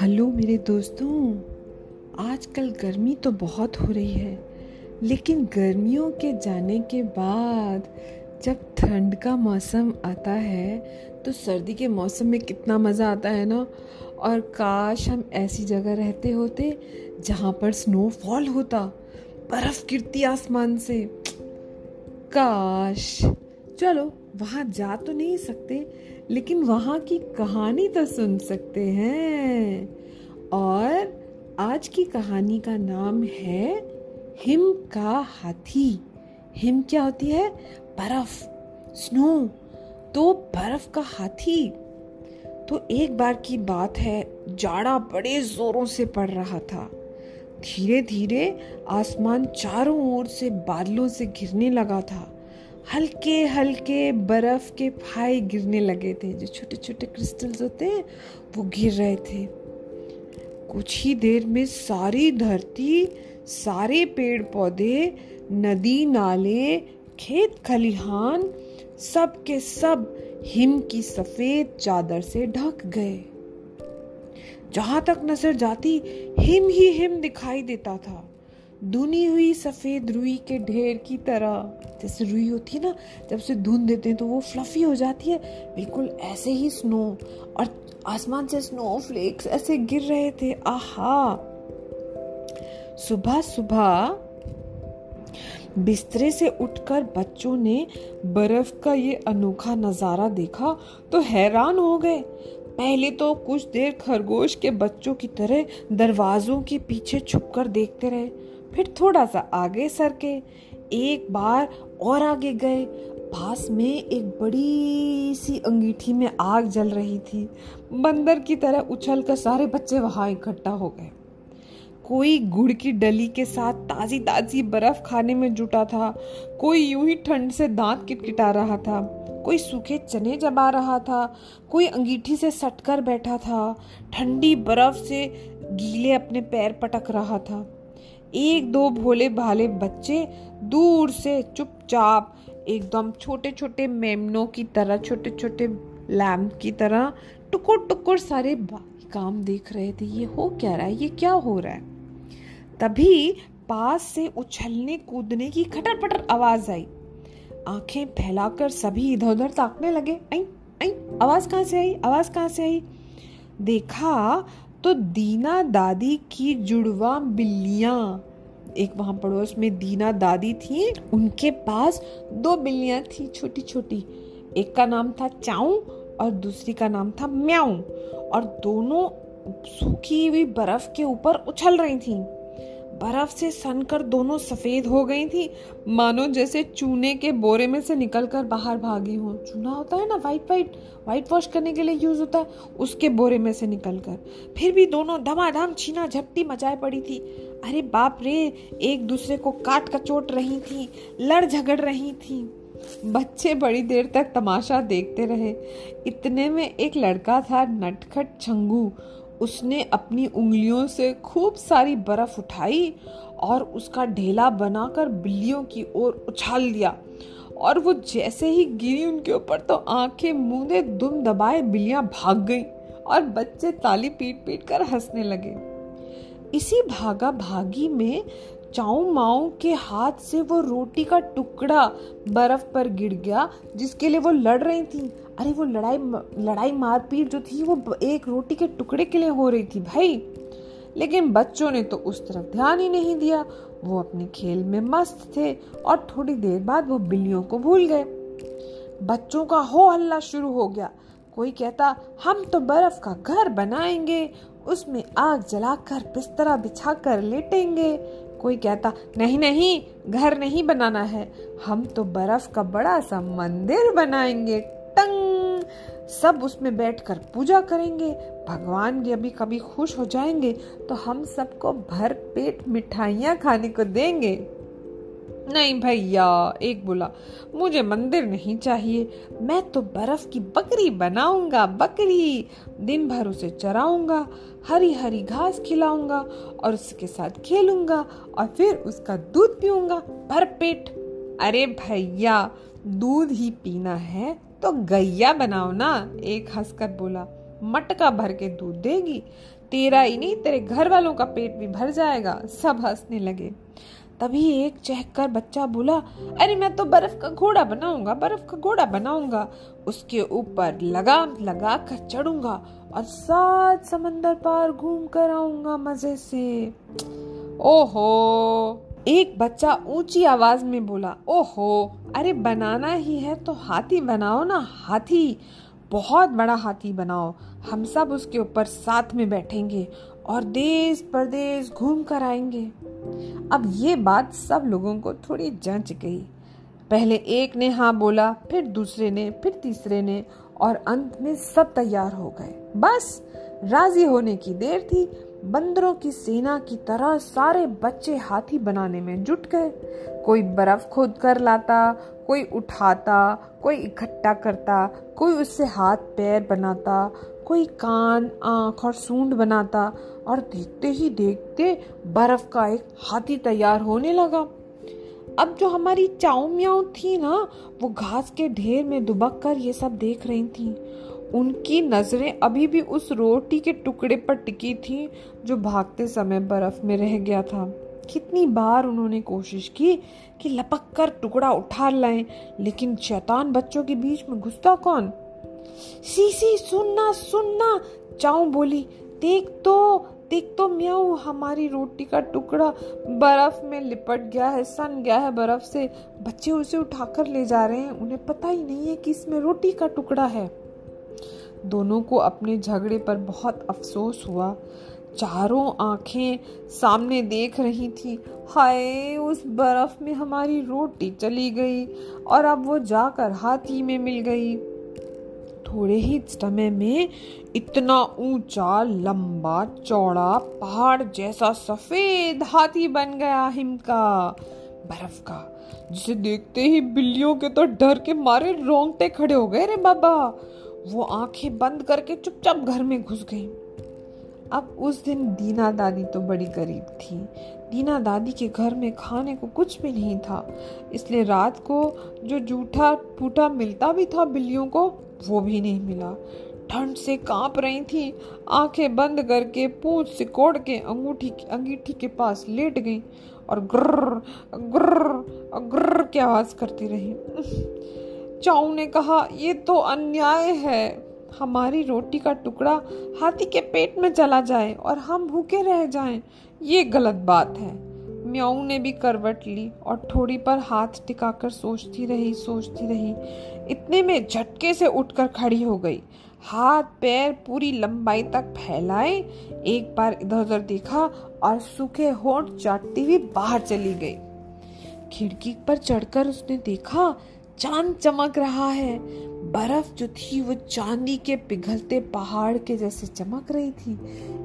Hello मेरे दोस्तों, आजकल गर्मी तो बहुत हो रही है, लेकिन गर्मियों के जाने के बाद जब ठंड का मौसम आता है तो सर्दी के मौसम में कितना मज़ा आता है ना? और काश हम ऐसी जगह रहते होते जहाँ पर स्नोफॉल होता, बर्फ़ गिरती आसमान से। काश। चलो वहाँ जा तो नहीं सकते, लेकिन वहाँ की कहानी तो सुन सकते हैं। और आज की कहानी का नाम है हिम का हाथी। हिम क्या होती है? बर्फ़। स्नो। तो बर्फ़ का हाथी। तो एक बार की बात है, जाड़ा बड़े जोरों से पड़ रहा था। धीरे धीरे आसमान चारों ओर से बादलों से घिरने लगा था। हल्के हल्के बर्फ़ के फाई गिरने लगे थे। जो छोटे छोटे क्रिस्टल्स होते हैं, वो गिर रहे थे। कुछ ही देर में सारी धरती, सारे पेड़ पौधे नदी, नाले, खेत, खलिहान, सब के सब हिम की सफ़ेद चादर से ढक गए। जहाँ तक नज़र जाती, हिम ही हिम दिखाई देता था। धुनी हुई सफ़ेद रुई के ढेर की तरह। जैसे रुई होती है ना, जब से धुन देते हैं तो वो फ्लफी हो जाती है। बिल्कुल ऐसे ही स्नो और आसमान से स्नो फ्लेक्स ऐसे गिर रहे थे। आहा! सुबह सुबह बिस्तरे से उठकर बच्चों ने बर्फ़ का ये अनोखा नज़ारा देखा तो हैरान हो गए। पहले तो कुछ देर खरगोश के बच्चों की तरह दरवाजों के पीछे छुपकर देखते रहे। फिर थोड़ा सा आगे सरके एक बार और आगे गए। पास में एक बड़ी सी अंगीठी में आग जल रही थी। बंदर की तरह उछल कर सारे बच्चे वहाँ इकट्ठा हो गए। कोई गुड़ की डली के साथ ताजी ताजी बर्फ़ खाने में जुटा था। कोई यूँ ही ठंड से दांत किटकिटा रहा था। कोई सूखे चने जमा रहा था। कोई अंगीठी से सटकर बैठा था। ठंडी बर्फ़ से गीले अपने पैर पटक रहा था। एक दो भोले भाले बच्चे दूर से चुपचाप एकदम छोटे छोटे मेमनों की तरह छोटे छोटे लैम्प की तरह टुकुर टुकुर सारे काम देख रहे थे। ये हो क्या रहा है? ये क्या हो रहा है? तभी पास से उछलने कूदने की खटर पटर आवाज़ आई। आँखें फैलाकर सभी इधर उधर ताकने लगे। आई आई आवाज़ कहाँ से आई? आवाज़ कहाँ से आई? देखा तो दीना दादी की जुड़वा बिल्लियाँ। एक वहाँ पड़ोस में दीना दादी थी, उनके पास दो बिल्लियाँ थी छोटी छोटी एक का नाम था चाऊ और दूसरी का नाम था म्याऊ। और दोनों सूखी हुई बर्फ़ के ऊपर उछल रही थीं। बर्फ़ से सनकर दोनों सफ़ेद हो गई थी। मानो जैसे चूने के बोरे में से निकलकर बाहर भागी हो। चूना होता है ना? वाइट वाइट वाइट वॉश करने के लिए यूज़ होता है। उसके बोरे में से निकलकर। फिर भी दोनों धमाधम छीना झपटी मचाए पड़ी थी। अरे बाप रे, एक दूसरे को काट कचोट रही थी लड़ झगड़ रही थी। बच्चे बड़ी देर तक तमाशा देखते रहे। इतने में एक लड़का था नटखट छंगू। उसने अपनी उंगलियों से खूब सारी बर्फ़ उठाई और उसका ढेला बनाकर बिल्लियों की ओर उछाल दिया। और वो जैसे ही गिरी उनके ऊपर तो आँखें मुँह दुम दबाए बिल्लियाँ भाग गईं और बच्चे ताली पीट पीट कर हंसने लगे। इसी भागा भागी में चाऊ माऊ के हाथ से वो रोटी का टुकड़ा बर्फ़ पर गिर गया, जिसके लिए वो लड़ रही थी। अरे वो लड़ाई लड़ाई मारपीट जो थी, वो एक रोटी के टुकड़े के लिए हो रही थी भाई। लेकिन बच्चों ने तो उस तरफ़ ध्यान ही नहीं दिया। वो अपने खेल में मस्त थे और थोड़ी देर बाद वो बिल्लियों को भूल गए। बच्चों का हो हल्ला शुरू हो गया। कोई कहता, हम तो बर्फ़ का घर बनाएँगे, उसमें आग जलाकर बिस्तरा बिछाकर लेटेंगे। कोई कहता, नहीं नहीं, घर नहीं बनाना है। हम तो बर्फ़ का बड़ा सा मंदिर बनाएँगे। सब उसमें बैठकर पूजा करेंगे, भगवान अभी कभी खुश हो जाएँगे तो हम सबको भर पेट मिठाइयाँ खाने को देंगे। नहीं भैया, एक बोला, मुझे मंदिर नहीं चाहिए, मैं तो बर्फ़ की बकरी बनाऊँगा, बकरी। दिन भर उसे चराऊँगा हरी हरी घास खिलाऊँगा, और उसके साथ खेलूँगा, और फिर उसका दूध पीऊँगा, भर पेट। अरे भैया, दूध ही पीना है तो गैया बनाओ ना, एक हंसकर बोला, मटका भर के दूध देगी। तेरा ही नहीं, तेरे घर वालों का पेट भी भर जाएगा, सब हंसने लगे। तभी एक चहकर बच्चा बोला, अरे मैं तो बर्फ़ का घोड़ा बनाऊँगा, बर्फ़ का घोड़ा बनाऊँगा। उसके ऊपर लगाम लगा कर चढ़ूँगा और सात समंदर पार घूम कर आऊँगा मज़े से। ओहो! एक बच्चा ऊँची आवाज़ में बोला, ओहो, अरे बनाना ही है तो हाथी बनाओ ना, हाथी। बहुत बड़ा हाथी बनाओ, हम सब उसके ऊपर साथ में बैठेंगे और देश प्रदेश घूम कर आएँगे। अब ये बात सब लोगों को थोड़ी जंच गई। पहले एक ने हाँ बोला, फिर दूसरे ने, फिर तीसरे ने और अंत में सब तैयार हो गए। बस, राज़ी होने की देर थी। बंदरों की सेना की तरह सारे बच्चे हाथी बनाने में जुट गए। कोई बर्फ़ खोद कर लाता, कोई उठाता, कोई इकट्ठा करता, कोई उससे हाथ पैर बनाता, कोई कान, आँख और सूंड बनाता और देखते ही देखते बर्फ़ का एक हाथी तैयार होने लगा। अब जो हमारी चाऊ म्याऊ थी ना, वो घास के ढेर में दुबक कर ये सब देख रही थी। उनकी नज़रें अभी भी उस रोटी के टुकड़े पर टिकी थी जो भागते समय बर्फ़ में रह गया था। कितनी बार उन्होंने कोशिश की कि लपक कर टुकड़ा उठा लाएँ, लेकिन शैतान बच्चों के बीच में घुसता कौन? सीसी सुनना सुनना चाऊ बोली देख तो देख तो म्याऊ हमारी रोटी का टुकड़ा बर्फ़ में लिपट गया है सन गया है बर्फ़ से। बच्चे उसे उठाकर ले जा रहे हैं उन्हें पता ही नहीं है कि इसमें रोटी का टुकड़ा है। दोनों को अपने झगड़े पर बहुत अफसोस हुआ। चारों आँखें सामने देख रही थी। हाय, उस बर्फ़ में हमारी रोटी चली गई और अब वो जाकर हाथी में मिल गई। थोड़े ही समय में इतना ऊँचा, लंबा, चौड़ा पहाड़ जैसा सफ़ेद हाथी बन गया हिम का, बर्फ़ का, जिसे देखते ही बिल्लियों के तो डर के मारे रोंगटे खड़े हो गए रे बाबा। वो आँखें बंद करके चुपचाप घर में घुस गई। अब उस दिन दीना दादी तो बड़ी गरीब थी। दीना दादी के घर में खाने को कुछ भी नहीं था। इसलिए रात को जो जूठा फूटा मिलता भी था बिल्लियों को, वो भी नहीं मिला। ठंड से काँप रही थी। आँखें बंद करके पूछ सिकोड़ के अंगूठी अंगीठी के पास लेट गई और ग्र ग्र ग्र की आवाज़ करती रही। चाऊ ने कहा ये तो अन्याय है। हमारी रोटी का टुकड़ा हाथी के पेट में चला जाए और हम भूखे रह जाएँ, ये गलत बात है। म्याऊ ने भी करवट ली और थोड़ी पर हाथ टिकाकर सोचती रही सोचती रही। इतने में झटके से उठकर खड़ी हो गई। हाथ पैर पूरी लंबाई तक फैलाए एक बार इधर उधर देखा और सूखे होठ चाटती हुई बाहर चली गई। खिड़की पर चढ़कर उसने देखा चाँद चमक रहा है। बर्फ़ जो थी वो चांदी के पिघलते पहाड़ के जैसे चमक रही थी।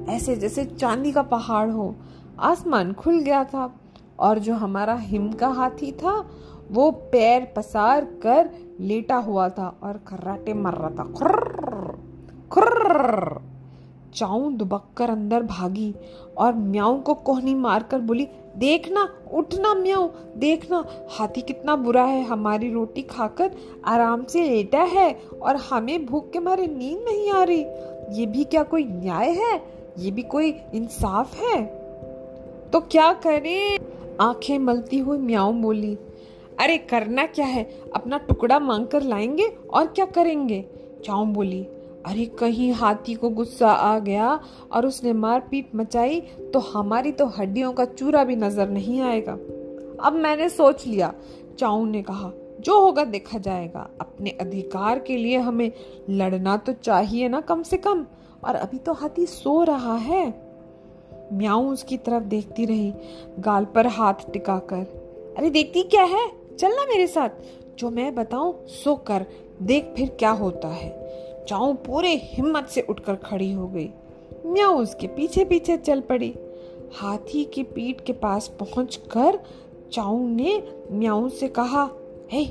ऐसे जैसे चांदी का पहाड़ हो। आसमान खुल गया था और जो हमारा हिम का हाथी था, वो पैर पसार कर लेटा हुआ था और खर्राटे मर रहा था। खुर्र चाऊ दुबक कर अंदर भागी और म्याऊ को कोहनी मारकर बोली देखना, उठना, म्याऊ, देखना। हाथी कितना बुरा है, हमारी रोटी खाकर आराम से लेटा है और हमें भूख के मारे नींद नहीं आ रही। ये भी क्या कोई न्याय है? ये भी कोई इंसाफ है? तो क्या करें? आँखें मलती हुई म्याऊ बोली, अरे करना क्या है? अपना टुकड़ा मांग कर लाएँगे और क्या करेंगे? चाऊ बोली अरे, कहीं हाथी को गुस्सा आ गया और उसने मार पीट मचाई तो हमारी तो हड्डियों का चूरा भी नज़र नहीं आएगा। अब मैंने सोच लिया चाऊ ने कहा, जो होगा देखा जाएगा। अपने अधिकार के लिए हमें लड़ना तो चाहिए ना कम से कम, और अभी तो हाथी सो रहा है। म्याऊ उसकी तरफ़ देखती रही, गाल पर हाथ टिकाकर। अरे, देखती क्या है? चलना मेरे साथ। जो मैं बताऊँ, सो कर, देख फिर क्या होता है। चाऊ पूरे हिम्मत से उठकर खड़ी हो गई। म्याऊ उसके पीछे पीछे चल पड़ी। हाथी की पीठ के पास पहुंचकर चाऊ ने म्याऊ से कहा हे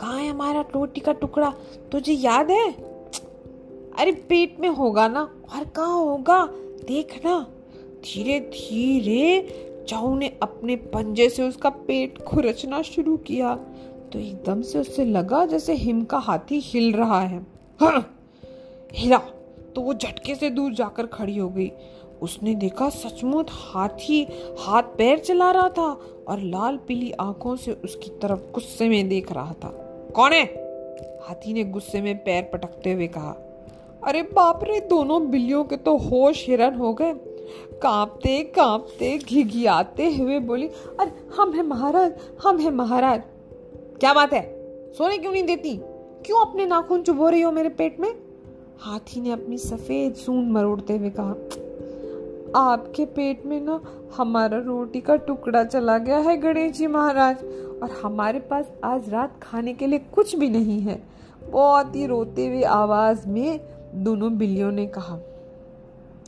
कहा है हमारा रोटी का टुकड़ा? तुझे याद है? अरे पेट में होगा ना और कहा होगा? देखना। धीरे धीरे चाऊ ने अपने पंजे से उसका पेट खुरचना शुरू किया। तो एकदम से उससे लगा जैसे हिम का हाथी हिल रहा है। हाँ, हिला तो वो झटके से दूर जाकर खड़ी हो गई। उसने देखा सचमुच हाथी हाथ पैर चला रहा था और लाल पीली आँखों से उसकी तरफ़ गुस्से में देख रहा था। कौन है? हाथी ने गुस्से में पैर पटकते हुए कहा, अरे बाप रे, दोनों बिल्लियों के तो होश हिरन हो गए। कांपते कांपते घिघियाते हुए बोली, अरे, हम है महाराज, हम है महाराज। क्या बात है? सोने क्यों नहीं देती? क्यों अपने नाखून चुभो रही हो मेरे पेट में? हाथी ने अपनी सफ़ेद सून मरोड़ते हुए कहा, आपके पेट में ना हमारा रोटी का टुकड़ा चला गया है गणेश जी महाराज, और हमारे पास आज रात खाने के लिए कुछ भी नहीं है। बहुत ही रोते हुए आवाज़ में दोनों बिल्लियों ने कहा।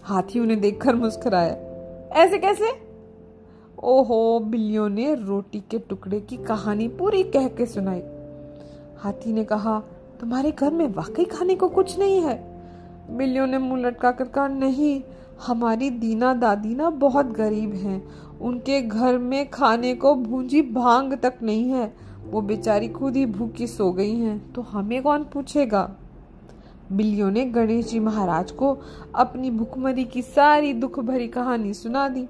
हाथी उन्हें देखकर मुस्कुराया, ऐसे कैसे? ओहो, बिल्लियों ने रोटी के टुकड़े की कहानी पूरी कह के सुनाई। हाथी ने कहा तुम्हारे घर में वाकई खाने को कुछ नहीं है। बिल्लियों ने मुँह लटका कर कहा, नहीं, हमारी दीना दादी ना बहुत गरीब हैं। उनके घर में खाने को भूंजी भाँग तक नहीं है। वो बेचारी खुद ही भूखी सो गई हैं तो हमें कौन पूछेगा? बिल्लियों ने गणेश जी महाराज को अपनी भुखमरी की सारी दुख भरी कहानी सुना दी।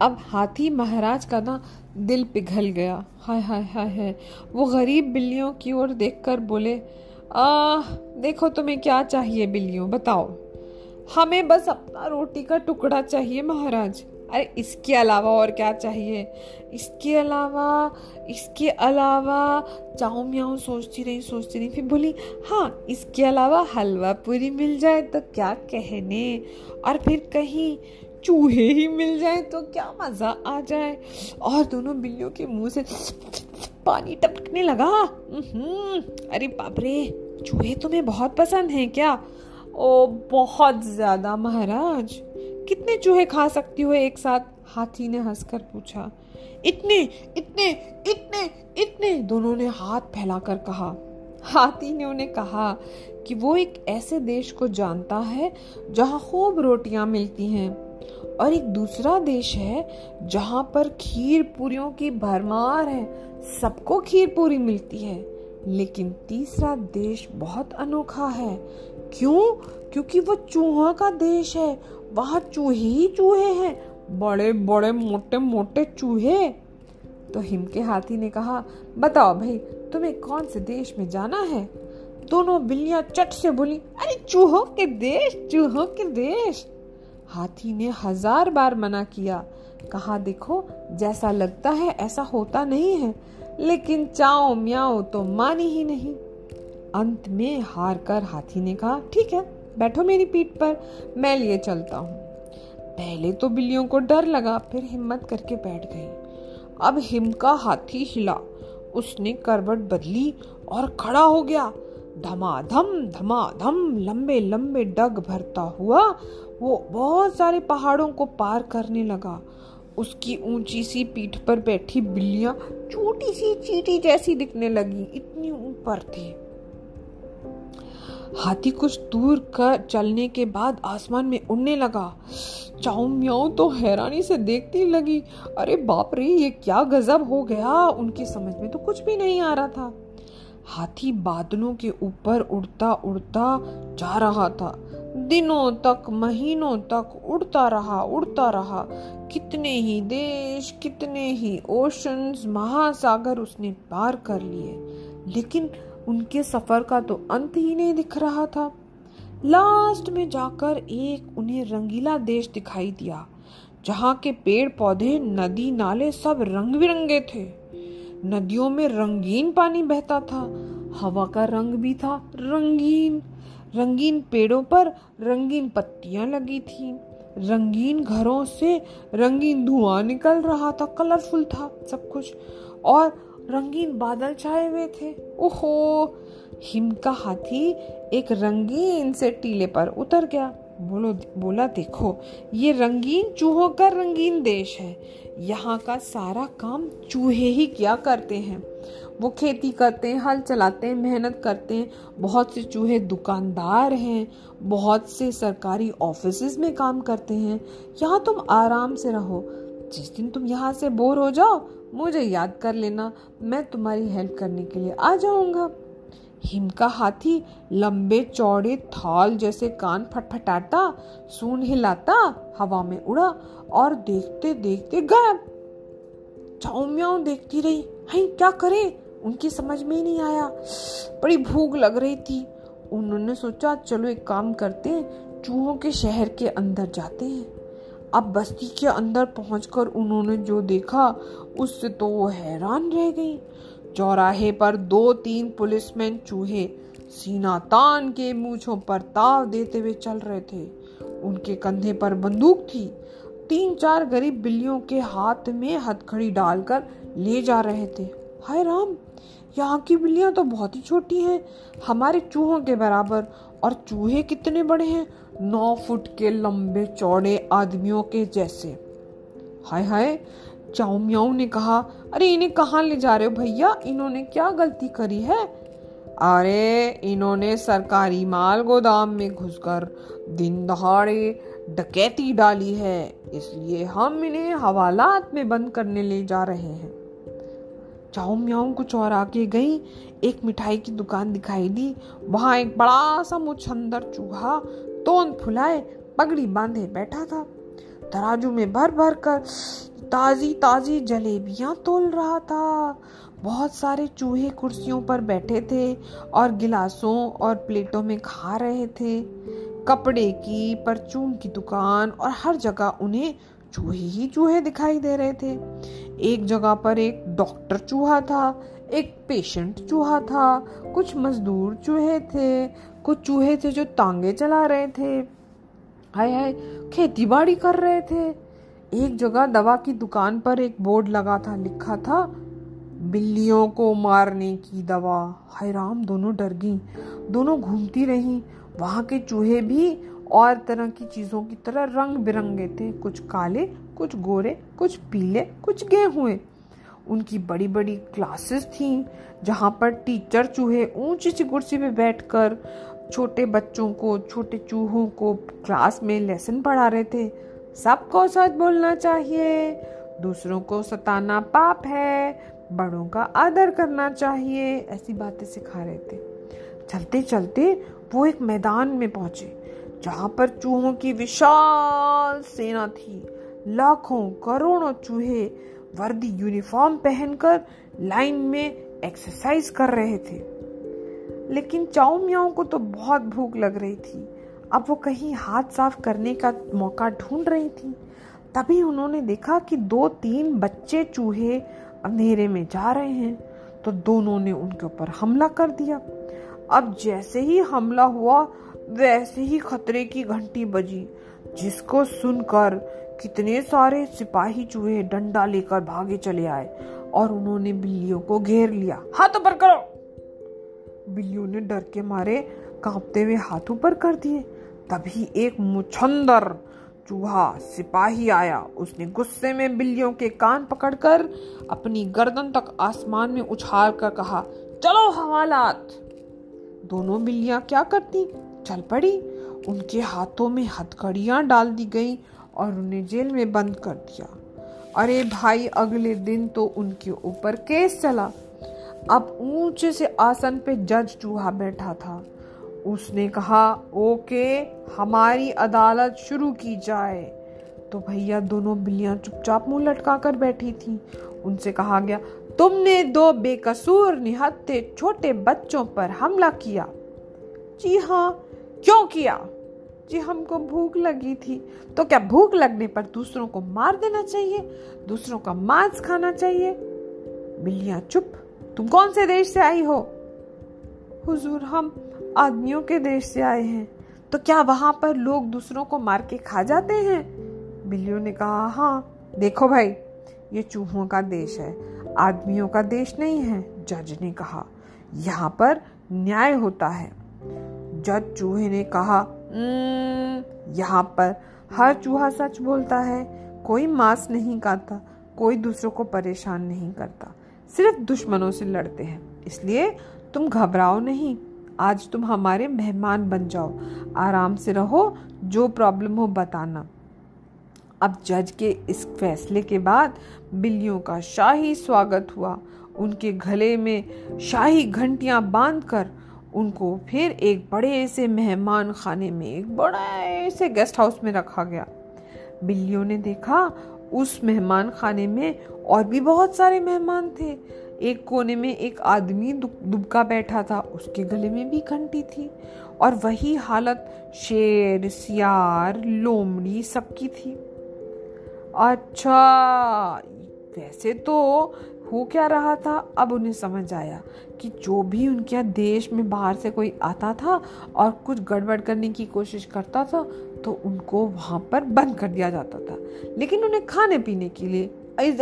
अब हाथी महाराज का ना दिल पिघल गया। हाय हाय हाय हाय। वो गरीब बिल्लियों की ओर देखकर बोले आ देखो तुम्हें क्या चाहिए बिल्लियों, बताओ। हमें बस अपना रोटी का टुकड़ा चाहिए महाराज। अरे, इसके अलावा और क्या चाहिए? इसके अलावा इसके अलावा चाऊ म्याऊ सोचती रही सोचती रही, फिर बोली हाँ इसके अलावा हलवा पूरी मिल जाए तो क्या कहने? और फिर कहीं चूहे ही मिल जाए तो क्या मज़ा आ जाए। और दोनों बिल्लियों के मुँह से पानी टपकने लगा। अरे बाप रे, चूहे तुम्हें बहुत पसंद हैं क्या? ओ, बहुत ज़्यादा महाराज। कितने चूहे खा सकती हो एक साथ? हाथी ने हंसकर पूछा। इतने इतने इतने इतने, दोनों ने हाथ फैलाकर कहा। हाथी ने उन्हें कहा कि वो एक ऐसे देश को जानता है जहाँ खूब रोटियाँ मिलती हैं। और एक दूसरा देश है जहाँ पर खीर पूरियों की भरमार है। सबको खीर पूरी मिलती है, लेकिन तीसरा देश बहुत अनोखा है। क्यों? क्योंकि वो चूहा का देश है। वहाँ चूहे ही चूहे हैं बड़े बड़े मोटे मोटे चूहे। तो हिम के हाथी ने कहा, बताओ भाई, तुम्हें कौन से देश में जाना है? दोनों बिल्लियाँ चट से बोली, अरे चूहों के देश, चूहों के देश। हाथी ने हज़ार बार मना किया। कहा, देखो, जैसा लगता है, ऐसा होता नहीं है। लेकिन चाओ म्याओ तो मानी ही नहीं। अंत में हार कर हाथी ने कहा, ठीक है, बैठो मेरी पीठ पर, मैं लिए चलता हूँ। पहले तो बिल्लियों को डर लगा, फिर हिम्मत करके बैठ गई। अब हिम का हाथी हिला। उसने करवट बदली और खड़ा हो गया। धमाधम धमाधम लंबे लंबे डग भरता हुआ वो बहुत सारे पहाड़ों को पार करने लगा। उसकी ऊँची सी पीठ पर बैठी बिल्लियाँ छोटी सी चीटी जैसी दिखने लगी। इतनी ऊपर थी। हाथी कुछ दूर कर चलने के बाद आसमान में उड़ने लगा। चाऊ म्याऊ तो हैरानी से देखती लगी। अरे बाप रे, ये क्या गजब हो गया। उनकी समझ में तो कुछ भी नहीं आ रहा था। हाथी बादलों के ऊपर उड़ता उड़ता जा रहा था। दिनों तक, महीनों तक उड़ता रहा उड़ता रहा। कितने ही देश, कितने ही ओशंस, महासागर उसने पार कर लिए। लेकिन उनके सफ़र का तो अंत ही नहीं दिख रहा था। लास्ट में जाकर एक उन्हें रंगीला देश दिखाई दिया, जहाँ के पेड़ पौधे नदी नाले सब रंग बिरंगे थे। नदियों में रंगीन पानी बहता था, हवा का रंग भी था रंगीन। रंगीन पेड़ों पर रंगीन पत्तियाँ लगी थी। रंगीन घरों से रंगीन धुआँ निकल रहा था कलरफुल था सब कुछ। और रंगीन बादल छाए हुए थे। ओहो! हिम का हाथी एक रंगीन से टीले पर उतर गया। बोलो, बोला, देखो, ये रंगीन चूहों का रंगीन देश है। यहाँ का सारा काम चूहे ही क्या करते हैं। वो खेती करते हैं, हल चलाते हैं, मेहनत करते हैं। बहुत से चूहे दुकानदार हैं, बहुत से सरकारी ऑफ़िस में काम करते हैं। यहाँ तुम आराम से रहो। जिस दिन तुम यहाँ से बोर हो जाओ, मुझे याद कर लेना। मैं तुम्हारी हेल्प करने के लिए आ जाऊँगा। हिम का हाथी लंबे चौड़े थाल जैसे कान फटफटाता सून हिलाता, हवा में उड़ा। और देखते देखते गायब। चाऊ म्याऊ देखती रही। है क्या करे? उनकी समझ में नहीं आया। बड़ी भूख लग रही थी। उन्होंने सोचा, चलो एक काम करते हैं। चूहों के शहर के अंदर जाते हैं। अब बस्ती के अंदर पहुंचकर उन्होंने जो देखा, उससे तो वो हैरान रह गई। चौराहे पर दो तीन पुलिसमैन चूहे सीना तान के मूछों पर ताव देते हुए चल रहे थे। उनके कंधे पर बंदूक थी। तीन चार गरीब बिल्लियों के हाथ में हथकड़ी डालकर ले जा रहे थे। हाय राम, यहाँ की बिल्लियाँ तो बहुत ही छोटी हैं। हमारे चूहों के बराबर और चूहे कितने बड़े हैं? नौ फुट के लंबे चौड़े आदमियों के जैसे। हाय हाय, चाऊ म्याऊ ने कहा, अरे इन्हें कहाँ ले जा रहे हो भैया? इन्होंने क्या गलती करी है? अरे, इन्होंने सरकारी माल गोदाम में घुसकर दिन दहाड़े डकैती डाली है, इसलिए हम इन्हें हवालात में बंद करने ले जा रहे हैं। चाऊ म्याऊ कुछ और आगे गई, एक मिठाई की दुकान दिखाई दी। वहाँ एक बड़ा सा मुछंदर चूहा, तोंद फुलाए, पगड़ी बांधे बैठा था। तराजू में भर भर कर ताजी ताजी जलेबियाँ तोल रहा था। बहुत सारे चूहे कुर्सियों पर बैठे थे और गिलासों और प्लेटों में खा रहे थे। कपड़े की, परचून की दुकान और हर जगह उन्हें चूहे ही चूहे दिखाई दे रहे थे। एक जगह पर एक डॉक्टर चूहा था, एक पेशेंट चूहा था, कुछ मजदूर चूहे थे, कुछ चूहे थे जो तांगे चला रहे थे, हाय हाय, खेती बाड़ी कर रहे थे। एक जगह दवा की दुकान पर एक बोर्ड लगा था, लिखा था, बिल्लियों को मारने की दवा। हैराम, दोनों डर गई, दोनों घूमती रही वहाँ के चूहे भी और तरह की चीज़ों की तरह रंग बिरंगे थे। कुछ काले, कुछ गोरे, कुछ पीले, कुछ गेहुए। उनकी बड़ी बड़ी क्लासेस थी, जहाँ पर टीचर चूहे ऊँची सी कुर्सी पे बैठकर छोटे बच्चों को, छोटे चूहों को क्लास में लेसन पढ़ा रहे थे। सबको सच बोलना चाहिए, दूसरों को सताना पाप है, बड़ों का आदर करना चाहिए, ऐसी बातें सिखा रहे थे। चलते चलते वो एक मैदान में पहुँचे, जहाँ पर चूहों की विशाल सेना थी। लाखों करोड़ों चूहे वर्दी यूनिफॉर्म पहनकर लाइन में एक्सरसाइज कर रहे थे। लेकिन चाऊ मियाओं को तो बहुत भूख लग रही थी। अब वो कहीं हाथ साफ़ करने का मौका ढूंढ रही थी। तभी उन्होंने देखा कि दो तीन बच्चे चूहे अंधेरे में जा रहे हैं तो दोनों ने उनके ऊपर हमला कर दिया। अब जैसे ही हमला हुआ वैसे ही खतरे की घंटी बजी जिसको सुनकर कितने सारे सिपाही चूहे डंडा लेकर भागे चले आए और उन्होंने बिल्लियों को घेर लिया। हाथ ऊपर करो। बिल्लियों ने डर के मारे कांपते हुए हाथ ऊपर कर दिए। तभी एक मुछंदर चूहा सिपाही आया। उसने गुस्से में बिल्लियों के कान पकड़कर अपनी गर्दन तक आसमान में उछाल कर कहा चलो हवालात दोनों बिल्लियाँ क्या करती? चल पड़ी। उनके हाथों में हथकड़ियाँ डाल दी गई और उन्हें जेल में बंद कर दिया। अरे भाई, अगले दिन तो उनके ऊपर केस चला। अब ऊँचे से आसन पे जज चूहा बैठा था। उसने कहा, ओके, हमारी अदालत शुरू की जाए। तो भैया दोनों बिल्लियाँ चुपचाप मुँह लटका कर बैठी थी। उनसे कहा गया तुमने दो बेकसूर निहत्ते छोटे बच्चों पर हमला किया। जी हाँ क्यों किया? जी, हमको भूख लगी थी। तो क्या भूख लगने पर दूसरों को मार देना चाहिए? दूसरों का मांस खाना चाहिए? बिल्लियाँ, चुप। तुम कौन से देश से आई हो? हुजूर, हम आदमियों के देश से आए हैं। तो क्या वहाँ पर लोग दूसरों को मार के खा जाते हैं? बिल्लियों ने कहा हाँ देखो भाई, ये चूहों का देश है। आदमियों का देश नहीं है, जज ने कहा। यहाँ पर न्याय होता है। जज चूहे ने कहा यहाँ पर हर चूहा सच बोलता है। कोई मांस नहीं खाता, कोई दूसरों को परेशान नहीं करता। सिर्फ़ दुश्मनों से लड़ते हैं। इसलिए तुम घबराओ नहीं। आज तुम हमारे मेहमान बन जाओ। आराम से रहो, जो प्रॉब्लम हो बताना। अब जज के इस फैसले के बाद बिल्लियों का शाही स्वागत हुआ। उनके गले में शाही घंटियाँ बांधकर उनको फिर एक बड़े से मेहमान खाने में, एक बड़े से गेस्ट हाउस में रखा गया। बिल्लियों ने देखा, उस मेहमान खाने में और भी बहुत सारे मेहमान थे। एक कोने में एक आदमी दुबका बैठा था, उसके गले में भी घंटी थी और वही हालत शेर, सियार, लोमड़ी सबकी थी। अच्छा वैसे तो हो क्या रहा था? अब उन्हें समझ आया कि जो भी उनके यहाँ देश में बाहर से कोई आता था और कुछ गड़बड़ करने की कोशिश करता था तो उनको वहाँ पर बंद कर दिया जाता था। लेकिन उन्हें खाने पीने के लिए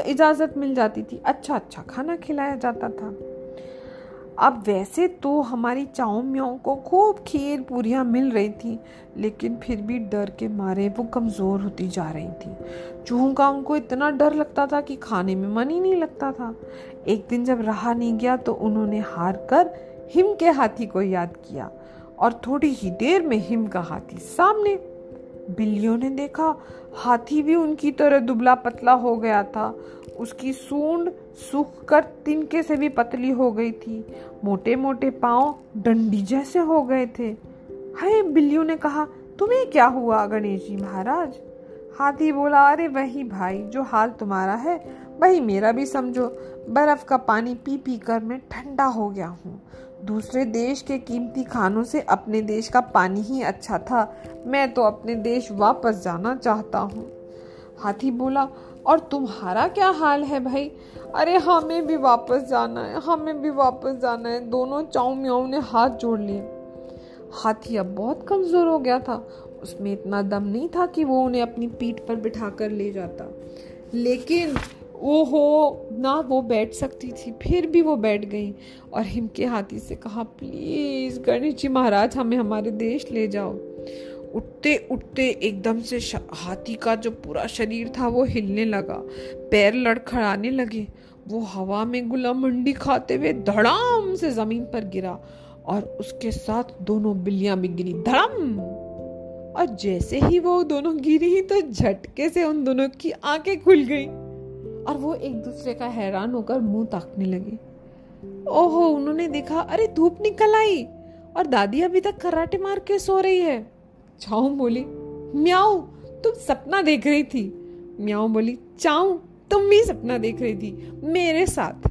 इजाज़त मिल जाती थी। अच्छा अच्छा खाना खिलाया जाता था। अब वैसे तो हमारी चाओ म्याओ को खूब खीर पूरियाँ मिल रही थी, लेकिन फिर भी डर के मारे वो कमज़ोर होती जा रही थी। चूहों का उनको इतना डर लगता था कि खाने में मन ही नहीं लगता था। एक दिन जब रहा नहीं गया तो उन्होंने हार कर हिम के हाथी को याद किया और थोड़ी ही देर में हिम का हाथी सामने बिल्लियों ने देखा। हाथी भी उनकी तरह दुबला पतला हो गया था। उसकी सूंड सूख कर तिनके से भी पतली हो गई थी। मोटे मोटे पाँव डंडी जैसे हो गए थे। हाय, बिल्लियों ने कहा, तुम्हें क्या हुआ गणेश जी महाराज? हाथी बोला, अरे, वही भाई, जो हाल तुम्हारा है, वही मेरा भी समझो। बर्फ़ का पानी पी पी कर मैं ठंडा हो गया हूँ। दूसरे देश के कीमती खानों से अपने देश का पानी ही अच्छा था। मैं तो अपने देश वापस जाना चाहता हूँ। हाथी बोला, और तुम्हारा क्या हाल है भाई? अरे, हमें भी वापस जाना है, हमें भी वापस जाना है। दोनों चाऊ म्याऊ ने हाथ जोड़ लिए। हाथी अब बहुत कमज़ोर हो गया था। उसमें इतना दम नहीं था कि वो उन्हें अपनी पीठ पर बिठा कर ले जाता। लेकिन वो हो ना वो बैठ सकती थी, फिर भी वो बैठ गई और हिम के हाथी से कहा, प्लीज़, गणेश जी महाराज, हमें हमारे देश ले जाओ। उठते उठते एकदम से हाथी का जो पूरा शरीर था वो हिलने लगा। पैर लड़खड़ाने लगे। वो हवा में गुलाम मंडी खाते हुए धड़ाम से ज़मीन पर गिरा और उसके साथ दोनों बिल्लियाँ भी गिरी। धड़म! और जैसे ही वो दोनों गिरी तो झटके से उन दोनों की आँखें खुल गई और वो एक दूसरे का हैरान होकर मुँह ताकने लगे। ओहो, उन्होंने देखा, अरे, धूप निकल आई और दादी अभी तक कराटे मार के सो रही है। चाऊ बोली, म्याऊ, तुम सपना देख रही थी। म्याऊ बोली, चाऊ, तुम भी सपना देख रही थी, मेरे साथ।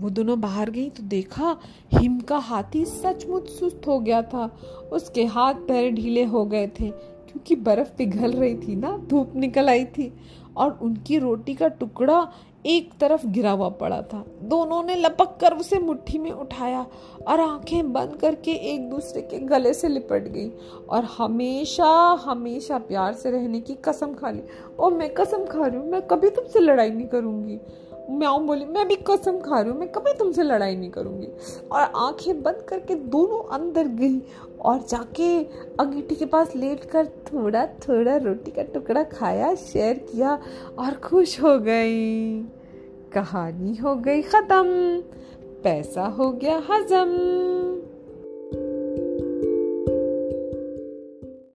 वो दोनों बाहर गई तो देखा हिम का हाथी सचमुच सुस्त हो गया था। उसके हाथ पैर ढीले हो गए थे। क्योंकि बर्फ़ पिघल रही थी ना, धूप निकल आई थी और उनकी रोटी का टुकड़ा एक तरफ़ गिरा हुआ पड़ा था। दोनों ने लपक कर उसे मुट्ठी में उठाया और आँखें बंद करके एक दूसरे के गले से लिपट गई और हमेशा हमेशा प्यार से रहने की कसम खा ली। और मैं कसम खा रही हूँ, मैं कभी तुमसे लड़ाई नहीं करूँगी। म्याऊ बोली, मैं भी कसम खा रही हूँ, मैं कभी तुमसे लड़ाई नहीं करूँगी। और आँखें बंद करके दोनों अंदर गई और जाके अंगीठी के पास लेट कर थोड़ा थोड़ा रोटी का टुकड़ा खाया, शेयर किया और खुश हो गई। कहानी हो गई ख़त्म, पैसा हो गया हजम।